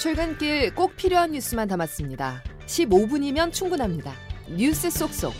출근길 꼭 필요한 뉴스만 담았습니다. 15분이면 충분합니다. 뉴스 속속.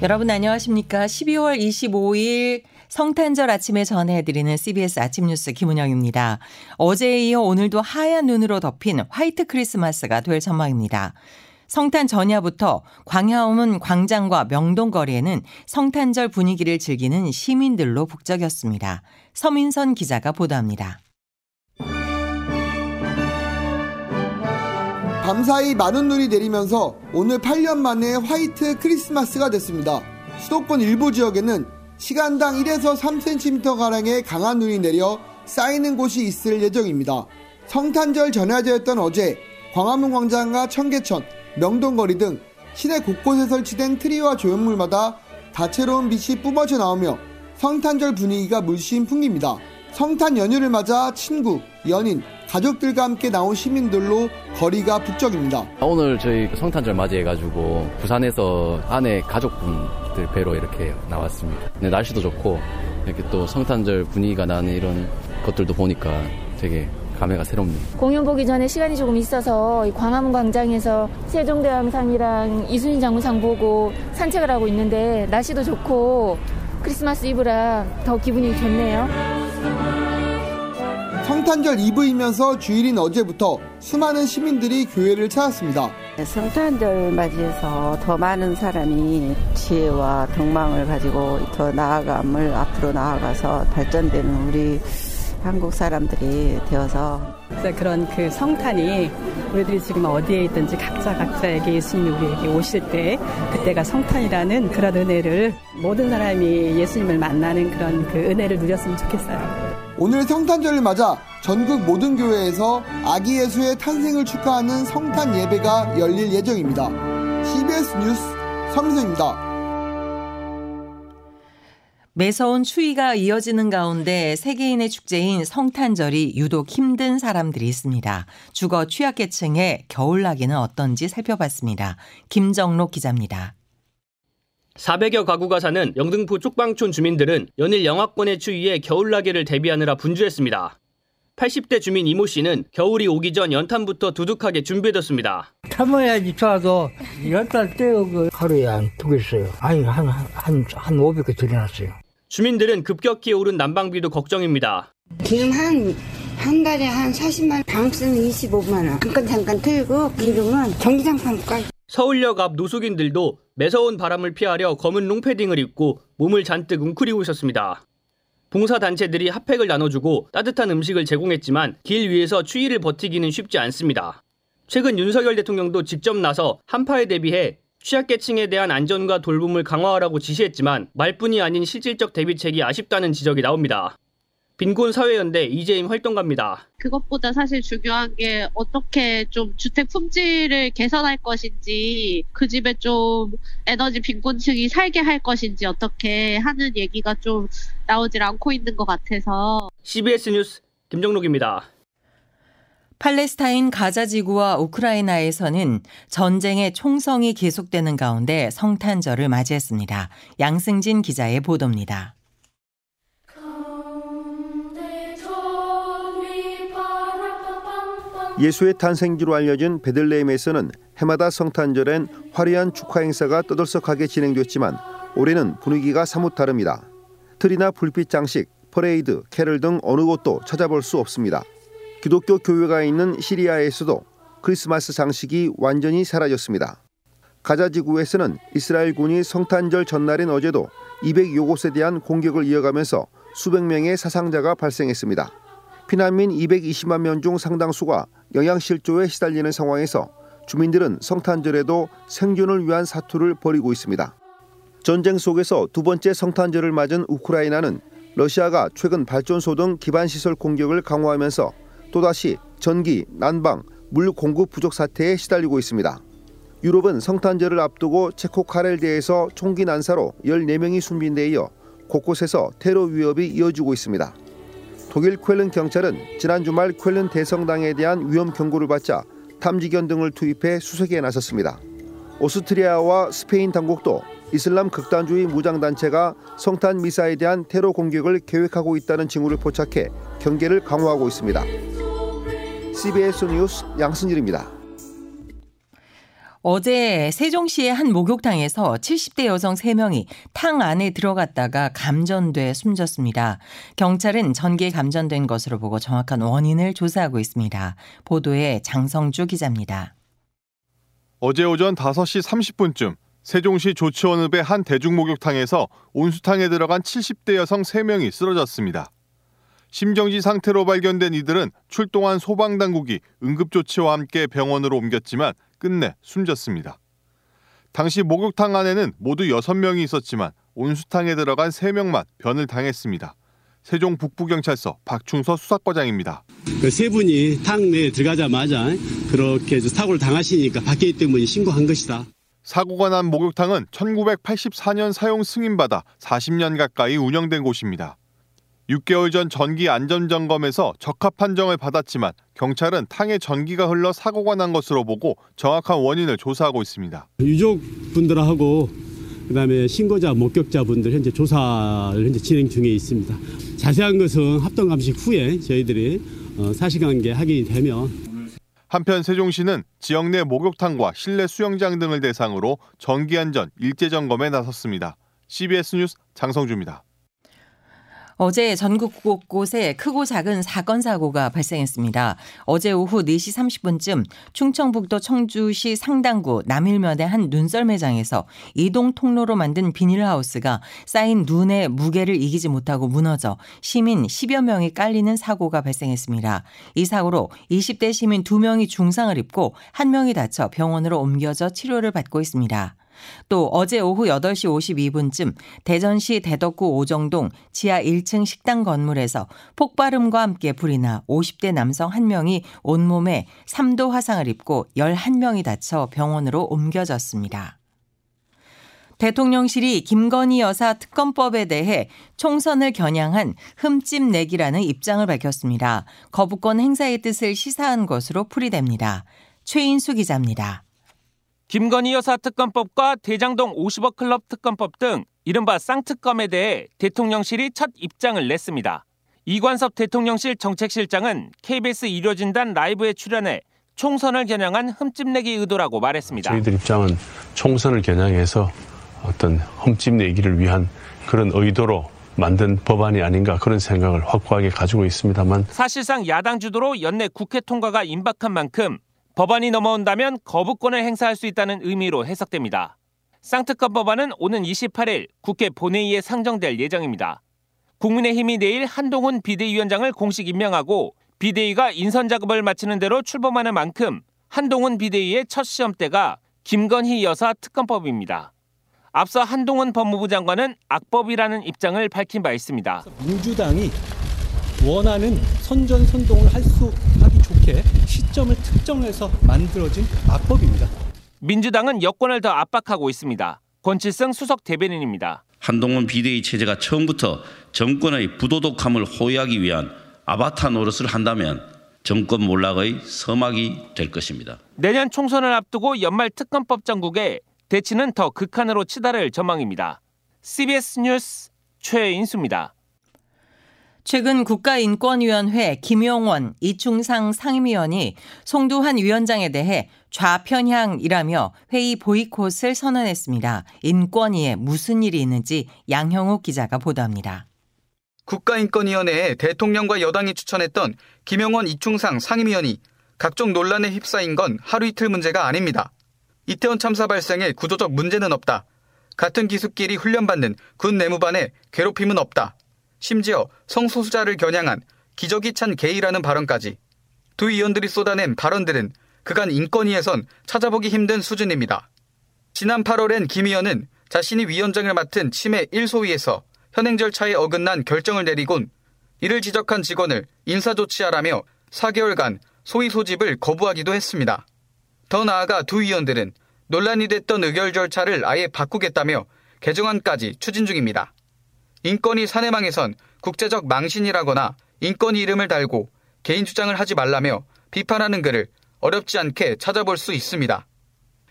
여러분 안녕하십니까? 12월 25일 성탄절 아침에 전해드리는 CBS 아침 뉴스 김은영입니다. 어제에 이어 오늘도 하얀 눈으로 덮인 화이트 크리스마스가 될 전망입니다. 성탄 전야부터 광화문 광장과 명동거리에는 성탄절 분위기를 즐기는 시민들로 북적였습니다. 서민선 기자가 보도합니다. 밤사이 많은 눈이 내리면서 오늘 8년 만에 화이트 크리스마스가 됐습니다. 수도권 일부 지역에는 시간당 1에서 3cm가량의 강한 눈이 내려 쌓이는 곳이 있을 예정입니다. 성탄절 전야제였던 어제 광화문 광장과 청계천, 명동거리 등 시내 곳곳에 설치된 트리와 조형물마다 다채로운 빛이 뿜어져 나오며 성탄절 분위기가 물씬 풍깁니다. 성탄 연휴를 맞아 친구, 연인, 가족들과 함께 나온 시민들로 거리가 북적입니다. 오늘 저희 성탄절 맞이해가지고 부산에서 아내 가족분들 뵈러 이렇게 나왔습니다. 네, 날씨도 좋고 이렇게 또 성탄절 분위기가 나는 이런 것들도 보니까 되게 감회가 새롭네요. 공연 보기 전에 시간이 조금 있어서 광화문 광장에서 세종대왕상이랑 이순신 장군상 보고 산책을 하고 있는데 날씨도 좋고 크리스마스 이브라 더 기분이 좋네요. 성탄절 이브이면서 주일인 어제부터 수많은 시민들이 교회를 찾았습니다. 성탄절 맞이해서 더 많은 사람이 지혜와 동망을 가지고 더 나아감을 앞으로 나아가서 발전되는 우리 한국 사람들이 되어서 그런 그 성탄이 우리들이 지금 어디에 있든지 각자 각자에게 예수님이 우리에게 오실 때 그때가 성탄이라는 그런 은혜를 모든 사람이 예수님을 만나는 그런 그 은혜를 누렸으면 좋겠어요. 오늘 성탄절을 맞아 전국 모든 교회에서 아기 예수의 탄생을 축하하는 성탄 예배가 열릴 예정입니다. CBS 뉴스 서민서입니다. 매서운 추위가 이어지는 가운데 세계인의 축제인 성탄절이 유독 힘든 사람들이 있습니다. 주거 취약계층의 겨울나기는 어떤지 살펴봤습니다. 김정록 기자입니다. 400여 가구가 사는 영등포 쪽방촌 주민들은 연일 영하권의 추위에 겨울나기를 대비하느라 분주했습니다. 80대 주민 이모 씨는 겨울이 오기 전 연탄부터 두둑하게 준비해뒀습니다. 참아야지 좋아도 연탄 떼고 하루에 안 두겠어요. 아니 한 한 한 500개 들여놨어요. 주민들은 급격히 오른 난방비도 걱정입니다. 지금 한, 한 달에 한 40만 방수는 25만원. 잠깐 잠깐 틀고 기름은 전기장판까지. 서울역 앞 노숙인들도 매서운 바람을 피하려 검은 롱패딩을 입고 몸을 잔뜩 웅크리고 있었습니다. 봉사단체들이 핫팩을 나눠주고 따뜻한 음식을 제공했지만 길 위에서 추위를 버티기는 쉽지 않습니다. 최근 윤석열 대통령도 직접 나서 한파에 대비해 취약계층에 대한 안전과 돌봄을 강화하라고 지시했지만 말뿐이 아닌 실질적 대비책이 아쉽다는 지적이 나옵니다. 빈곤 사회연대 이재임 활동가입니다. 그것보다 사실 중요한 게 어떻게 좀 주택 품질을 개선할 것인지 그 집에 좀 에너지 빈곤층이 살게 할 것인지 어떻게 하는 얘기가 좀 나오질 않고 있는 것 같아서 CBS 뉴스 김정록입니다. 팔레스타인 가자 지구와 우크라이나에서는 전쟁의 총성이 계속되는 가운데 성탄절을 맞이했습니다. 양승진 기자의 보도입니다. 예수의 탄생지로 알려진 베들레헴에서는 해마다 성탄절엔 화려한 축하 행사가 떠들썩하게 진행됐지만 올해는 분위기가 사뭇 다릅니다. 트리나 불빛 장식, 퍼레이드, 캐럴 등 어느 곳도 찾아볼 수 없습니다. 기독교 교회가 있는 시리아에서도 크리스마스 장식이 완전히 사라졌습니다. 가자 지구에서는 이스라엘 군이 성탄절 전날인 어제도 200여 곳에 대한 공격을 이어가면서 수백 명의 사상자가 발생했습니다. 피난민 220만 명 중 상당수가 영양실조에 시달리는 상황에서 주민들은 성탄절에도 생존을 위한 사투를 벌이고 있습니다. 전쟁 속에서 두 번째 성탄절을 맞은 우크라이나는 러시아가 최근 발전소 등 기반시설 공격을 강화하면서 또다시 전기, 난방, 물 공급 부족 사태에 시달리고 있습니다. 유럽은 성탄절을 앞두고 체코 카렐대에서 총기 난사로 14명이 숨진 데 이어 곳곳에서 테러 위협이 이어지고 있습니다. 독일 쾰른 경찰은 지난 주말 쾰른 대성당에 대한 위험 경고를 받자 탐지견 등을 투입해 수색에 나섰습니다. 오스트리아와 스페인 당국도 이슬람 극단주의 무장단체가 성탄 미사에 대한 테러 공격을 계획하고 있다는 징후를 포착해 경계를 강화하고 있습니다. CBS 뉴스 양승일입니다. 어제 세종시의 한 목욕탕에서 70대 여성 3명이 탕 안에 들어갔다가 감전돼 숨졌습니다. 경찰은 전기에 감전된 것으로 보고 정확한 원인을 조사하고 있습니다. 보도에 장성주 기자입니다. 어제 오전 5시 30분쯤 세종시 조치원읍의 한 대중목욕탕에서 온수탕에 들어간 70대 여성 3명이 쓰러졌습니다. 심정지 상태로 발견된 이들은 출동한 소방당국이 응급조치와 함께 병원으로 옮겼지만 끝내 숨졌습니다. 당시 목욕탕 안에는 모두 6명이 있었지만 온수탕에 들어간 3명만 변을 당했습니다. 세종 북부경찰서 박충서 수사과장입니다. 그 세 분이 탕 내에 들어가자마자 그렇게 사고를 당하시니까 밖에 있던 분이 신고한 것이다. 사고가 난 목욕탕은 1984년 사용 승인받아 40년 가까이 운영된 곳입니다. 6개월 전 전기 안전점검에서 적합 판정을 받았지만 경찰은 탕에 전기가 흘러 사고가 난 것으로 보고 정확한 원인을 조사하고 있습니다. 유족분들하고 그다음에 신고자 목격자분들 현재 조사를 현재 진행 중에 있습니다. 자세한 것은 합동 감식 후에 저희들이 어, 사실관계 확인이 되면 한편 세종시는 지역 내 목욕탕과 실내 수영장 등을 대상으로 전기 안전 일제 점검에 나섰습니다. CBS 뉴스 장성주입니다. 어제 전국 곳곳에 크고 작은 사건 사고가 발생했습니다. 어제 오후 4시 30분쯤 충청북도 청주시 상당구 남일면의 한 눈썰 매장에서 이동 통로로 만든 비닐하우스가 쌓인 눈의 무게를 이기지 못하고 무너져 시민 10여 명이 깔리는 사고가 발생했습니다. 이 사고로 20대 시민 2명이 중상을 입고 1명이 다쳐 병원으로 옮겨져 치료를 받고 있습니다. 또 어제 오후 8시 52분쯤 대전시 대덕구 오정동 지하 1층 식당 건물에서 폭발음과 함께 불이 나 50대 남성 1명이 온몸에 3도 화상을 입고 11명이 다쳐 병원으로 옮겨졌습니다. 대통령실이 김건희 여사 특검법에 대해 총선을 겨냥한 흠집 내기라는 입장을 밝혔습니다. 거부권 행사의 뜻을 시사한 것으로 풀이됩니다. 최인수 기자입니다. 김건희 여사 특검법과 대장동 50억 클럽 특검법 등 이른바 쌍특검에 대해 대통령실이 첫 입장을 냈습니다. 이관섭 대통령실 정책실장은 KBS 일요진단 라이브에 출연해 총선을 겨냥한 흠집내기 의도라고 말했습니다. 저희들 입장은 총선을 겨냥해서 어떤 흠집내기를 위한 그런 의도로 만든 법안이 아닌가 그런 생각을 확고하게 가지고 있습니다만 사실상 야당 주도로 연내 국회 통과가 임박한 만큼 법안이 넘어온다면 거부권을 행사할 수 있다는 의미로 해석됩니다. 쌍특검 법안은 오는 28일 국회 본회의에 상정될 예정입니다. 국민의힘이 내일 한동훈 비대위원장을 공식 임명하고 비대위가 인선 작업을 마치는 대로 출범하는 만큼 한동훈 비대위의 첫 시험대가 김건희 여사 특검법입니다. 앞서 한동훈 법무부 장관은 악법이라는 입장을 밝힌 바 있습니다. 민주당이 원하는 선전 선동을 할 수 좋게 시점을 특정해서 만들어진 악법입니다. 민주당은 여권을 더 압박하고 있습니다. 권칠승 수석 대변인입니다. 한동훈 비대위 체제가 처음부터 정권의 부도덕함을 호위하기 위한 아바타 노릇을 한다면 정권 몰락의 서막이 될 것입니다. 내년 총선을 앞두고 연말 특검법 전국에 대치는 더 극한으로 치달을 전망입니다. CBS 뉴스 최인수입니다. 최근 국가인권위원회 김용원, 이충상 상임위원이 송두환 위원장에 대해 좌편향이라며 회의 보이콧을 선언했습니다. 인권위에 무슨 일이 있는지 양형욱 기자가 보도합니다. 국가인권위원회에 대통령과 여당이 추천했던 김용원, 이충상 상임위원이 각종 논란에 휩싸인 건 하루 이틀 문제가 아닙니다. 이태원 참사 발생에 구조적 문제는 없다. 같은 기수끼리 훈련받는 군 내무반에 괴롭힘은 없다. 심지어 성소수자를 겨냥한 기적이 찬 게이라는 발언까지 두 의원들이 쏟아낸 발언들은 그간 인권위에선 찾아보기 힘든 수준입니다. 지난 8월엔 김 의원은 자신이 위원장을 맡은 치매 1소위에서 현행 절차에 어긋난 결정을 내리곤 이를 지적한 직원을 인사조치하라며 4개월간 소위 소집을 거부하기도 했습니다. 더 나아가 두 의원들은 논란이 됐던 의결 절차를 아예 바꾸겠다며 개정안까지 추진 중입니다. 인권위 사내망에선 국제적 망신이라거나 인권위 이름을 달고 개인 주장을 하지 말라며 비판하는 글을 어렵지 않게 찾아볼 수 있습니다.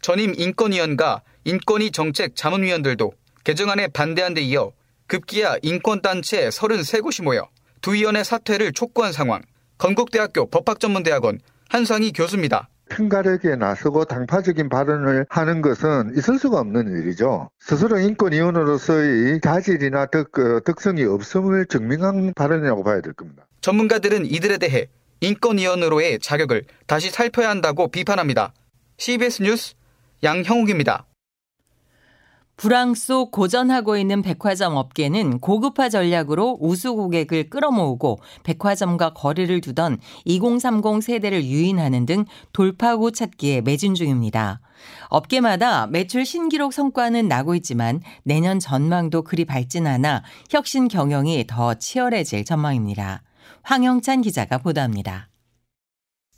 전임 인권위원과 인권위 정책 자문위원들도 개정안에 반대한 데 이어 급기야 인권단체 33곳이 모여 두 위원의 사퇴를 촉구한 상황. 건국대학교 법학전문대학원 한상희 교수입니다. 큰 가력에 나서고 당파적인 발언을 하는 것은 있을 수가 없는 일이죠. 스스로 인권위원으로서의 자질이나 덕, 어, 덕성이 없음을 증명한 발언이라고 봐야 될 겁니다. 전문가들은 이들에 대해 인권위원으로의 자격을 다시 살펴야 한다고 비판합니다. CBS 뉴스 양형욱입니다. 불황 속 고전하고 있는 백화점 업계는 고급화 전략으로 우수 고객을 끌어모으고 백화점과 거리를 두던 2030 세대를 유인하는 등 돌파구 찾기에 매진 중입니다. 업계마다 매출 신기록 성과는 나고 있지만 내년 전망도 그리 밝진 않아 혁신 경영이 더 치열해질 전망입니다. 황영찬 기자가 보도합니다.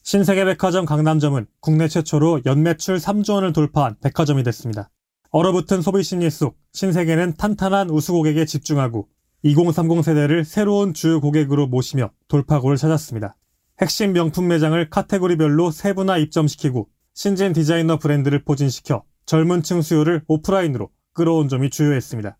신세계 백화점 강남점은 국내 최초로 연매출 3조 원을 돌파한 백화점이 됐습니다. 얼어붙은 소비 심리 속 신세계는 탄탄한 우수 고객에 집중하고 2030 세대를 새로운 주 고객으로 모시며 돌파구를 찾았습니다. 핵심 명품 매장을 카테고리별로 세분화 입점시키고 신진 디자이너 브랜드를 포진시켜 젊은 층 수요를 오프라인으로 끌어온 점이 주요했습니다.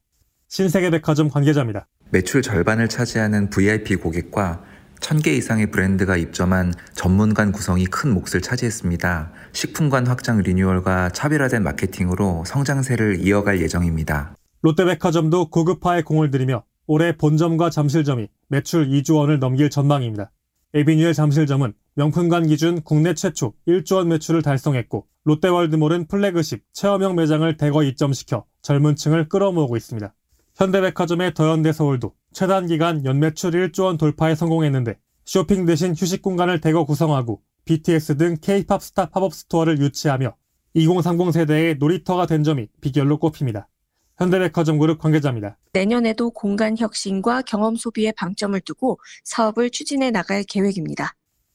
신세계백화점 관계자입니다. 매출 절반을 차지하는 VIP 고객과 1000개 이상의 브랜드가 입점한 전문관 구성이 큰 몫을 차지했습니다. 식품관 확장 리뉴얼과 차별화된 마케팅으로 성장세를 이어갈 예정입니다. 롯데백화점도 고급화에 공을 들이며 올해 본점과 잠실점이 매출 2조 원을 넘길 전망입니다. 에비뉴엘 잠실점은 명품관 기준 국내 최초 1조 원 매출을 달성했고 롯데월드몰은 플래그십 체험형 매장을 대거 입점시켜 젊은 층을 끌어모으고 있습니다. 현대백화점의 더현대 서울도 최단 기간 연매출 1조 원 돌파에 성공했는데 쇼핑 대신 휴식 공간을 대거 구성하고 BTS 등 K-팝 스타 팝업 스토어를 유치하며 2030 세대의 놀이터가 된 점이 비결로 꼽힙니다. 현대백화점 그룹 관계자입니다. 내년에도 공간 혁신과 경험 소비에 방점을 두고 사업을 추진해 나갈 계획입니다.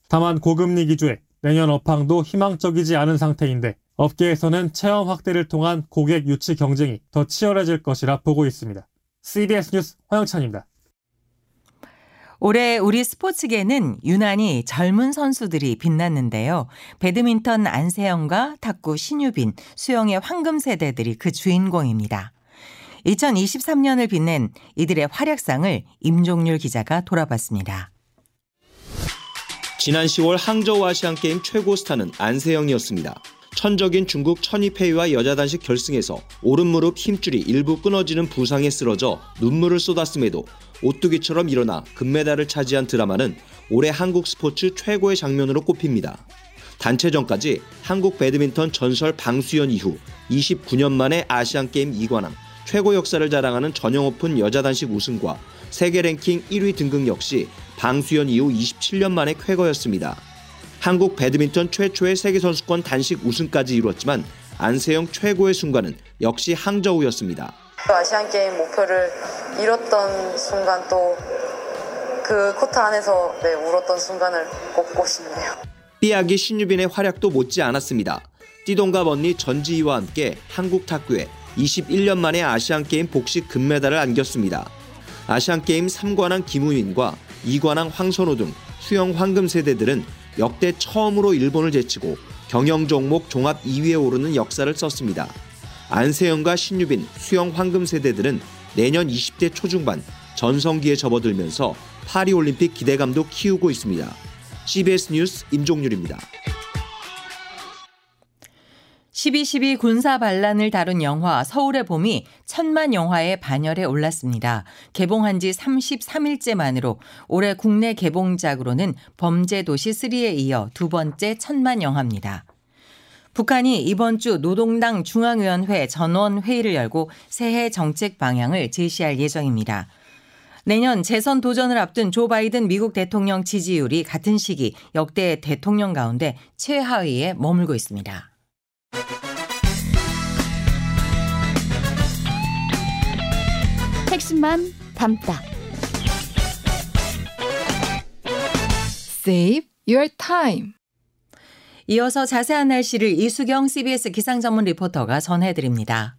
다만 고금리 기조에 내년 업황도 희망적이지 않은 상태인데 업계에서는 체험 확대를 통한 고객 유치 경쟁이 더 치열해질 것이라 보고 있습니다. CBS 뉴스 화영찬입니다. 올해 우리 스포츠계는 유난히 젊은 선수들이 빛났는데요. 배드민턴 안세영과 탁구 신유빈, 수영의 황금 세대들이 그 주인공입니다. 2023년을 빛낸 이들의 활약상을 임종률 기자가 돌아봤습니다. 지난 10월 항저우 아시안게임 최고 스타는 안세영이었습니다. 천적인 중국 천이페이와 여자 단식 결승에서 오른무릎 힘줄이 일부 끊어지는 부상에 쓰러져 눈물을 쏟았음에도 오뚜기처럼 일어나 금메달을 차지한 드라마는 올해 한국 스포츠 최고의 장면으로 꼽힙니다. 단체전까지 한국 배드민턴 전설 방수연 이후 29년 만에 아시안게임 2관왕, 최고 역사를 자랑하는 전용 오픈 여자 단식 우승과 세계 랭킹 1위 등극 역시 방수연 이후 27년 만에 쾌거였습니다. 한국 배드민턴 최초의 세계선수권 단식 우승까지 이루었지만 안세영 최고의 순간은 역시 항저우였습니다. 아시안 게임 목표를 이뤘던 순간 또 그 코트 안에서 네, 울었던 순간을 꼽고 싶네요. 삐약이 신유빈의 활약도 못지 않았습니다. 띠동갑 언니 전지희와 함께 한국 탁구에 21년 만에 아시안게임 복식 금메달을 안겼습니다. 아시안게임 3관왕 김우인과 2관왕 황선호 등 수영 황금 세대들은 역대 처음으로 일본을 제치고 경영 종목 종합 2위에 오르는 역사를 썼습니다. 안세영과 신유빈, 수영 황금 세대들은 내년 20대 초중반 전성기에 접어들면서 파리올림픽 기대감도 키우고 있습니다. CBS 뉴스 임종률입니다. 12.12 군사 반란을 다룬 영화 서울의 봄이 천만 영화의 반열에 올랐습니다. 개봉한 지 33일째 만으로 올해 국내 개봉작으로는 범죄도시 3에 이어 두 번째 천만 영화입니다. 북한이 이번 주 노동당 중앙위원회 전원 회의를 열고 새해 정책 방향을 제시할 예정입니다. 내년 재선 도전을 앞둔 조 바이든 미국 대통령 지지율이 같은 시기 역대 대통령 가운데 최하위에 머물고 있습니다. 핵심만 담다. Save your time. 이어서 자세한 날씨를 이수경 CBS 기상 전문 리포터가 전해드립니다.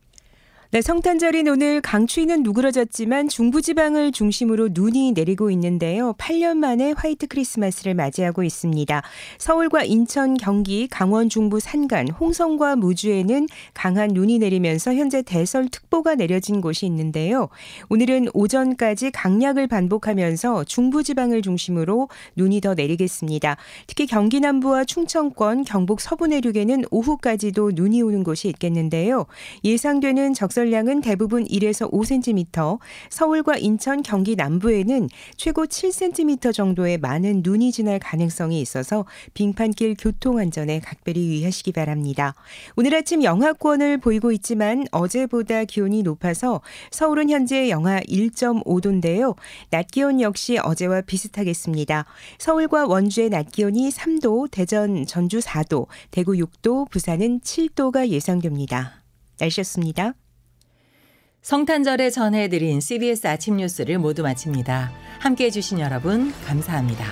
네, 성탄절인 오늘 강추위는 누그러졌지만 중부지방을 중심으로 눈이 내리고 있는데요. 8년 만에 화이트 크리스마스를 맞이하고 있습니다. 서울과 인천, 경기, 강원 중부 산간, 홍성과 무주에는 강한 눈이 내리면서 현재 대설특보가 내려진 곳이 있는데요. 오늘은 오전까지 강약을 반복하면서 중부지방을 중심으로 눈이 더 내리겠습니다. 특히 경기 남부와 충청권, 경북 서부 내륙에는 오후까지도 눈이 오는 곳이 있겠는데요. 예상되는 적설 적설량은 대부분 1에서 5cm, 서울과 인천, 경기 남부에는 최고 7cm 정도의 많은 눈이 지날 가능성이 있어서 빙판길 교통 안전에 각별히 유의하시기 바랍니다. 오늘 아침 영하권을 보이고 있지만 어제보다 기온이 높아서 서울은 현재 영하 1.5도인데요. 낮 기온 역시 어제와 비슷하겠습니다. 서울과 원주의 낮 기온이 3도, 대전, 전주 4도, 대구 6도, 부산은 7도가 예상됩니다. 날씨였습니다. 성탄절에 전해드린 CBS 아침 뉴스를 모두 마칩니다. 함께 해주신 여러분, 감사합니다.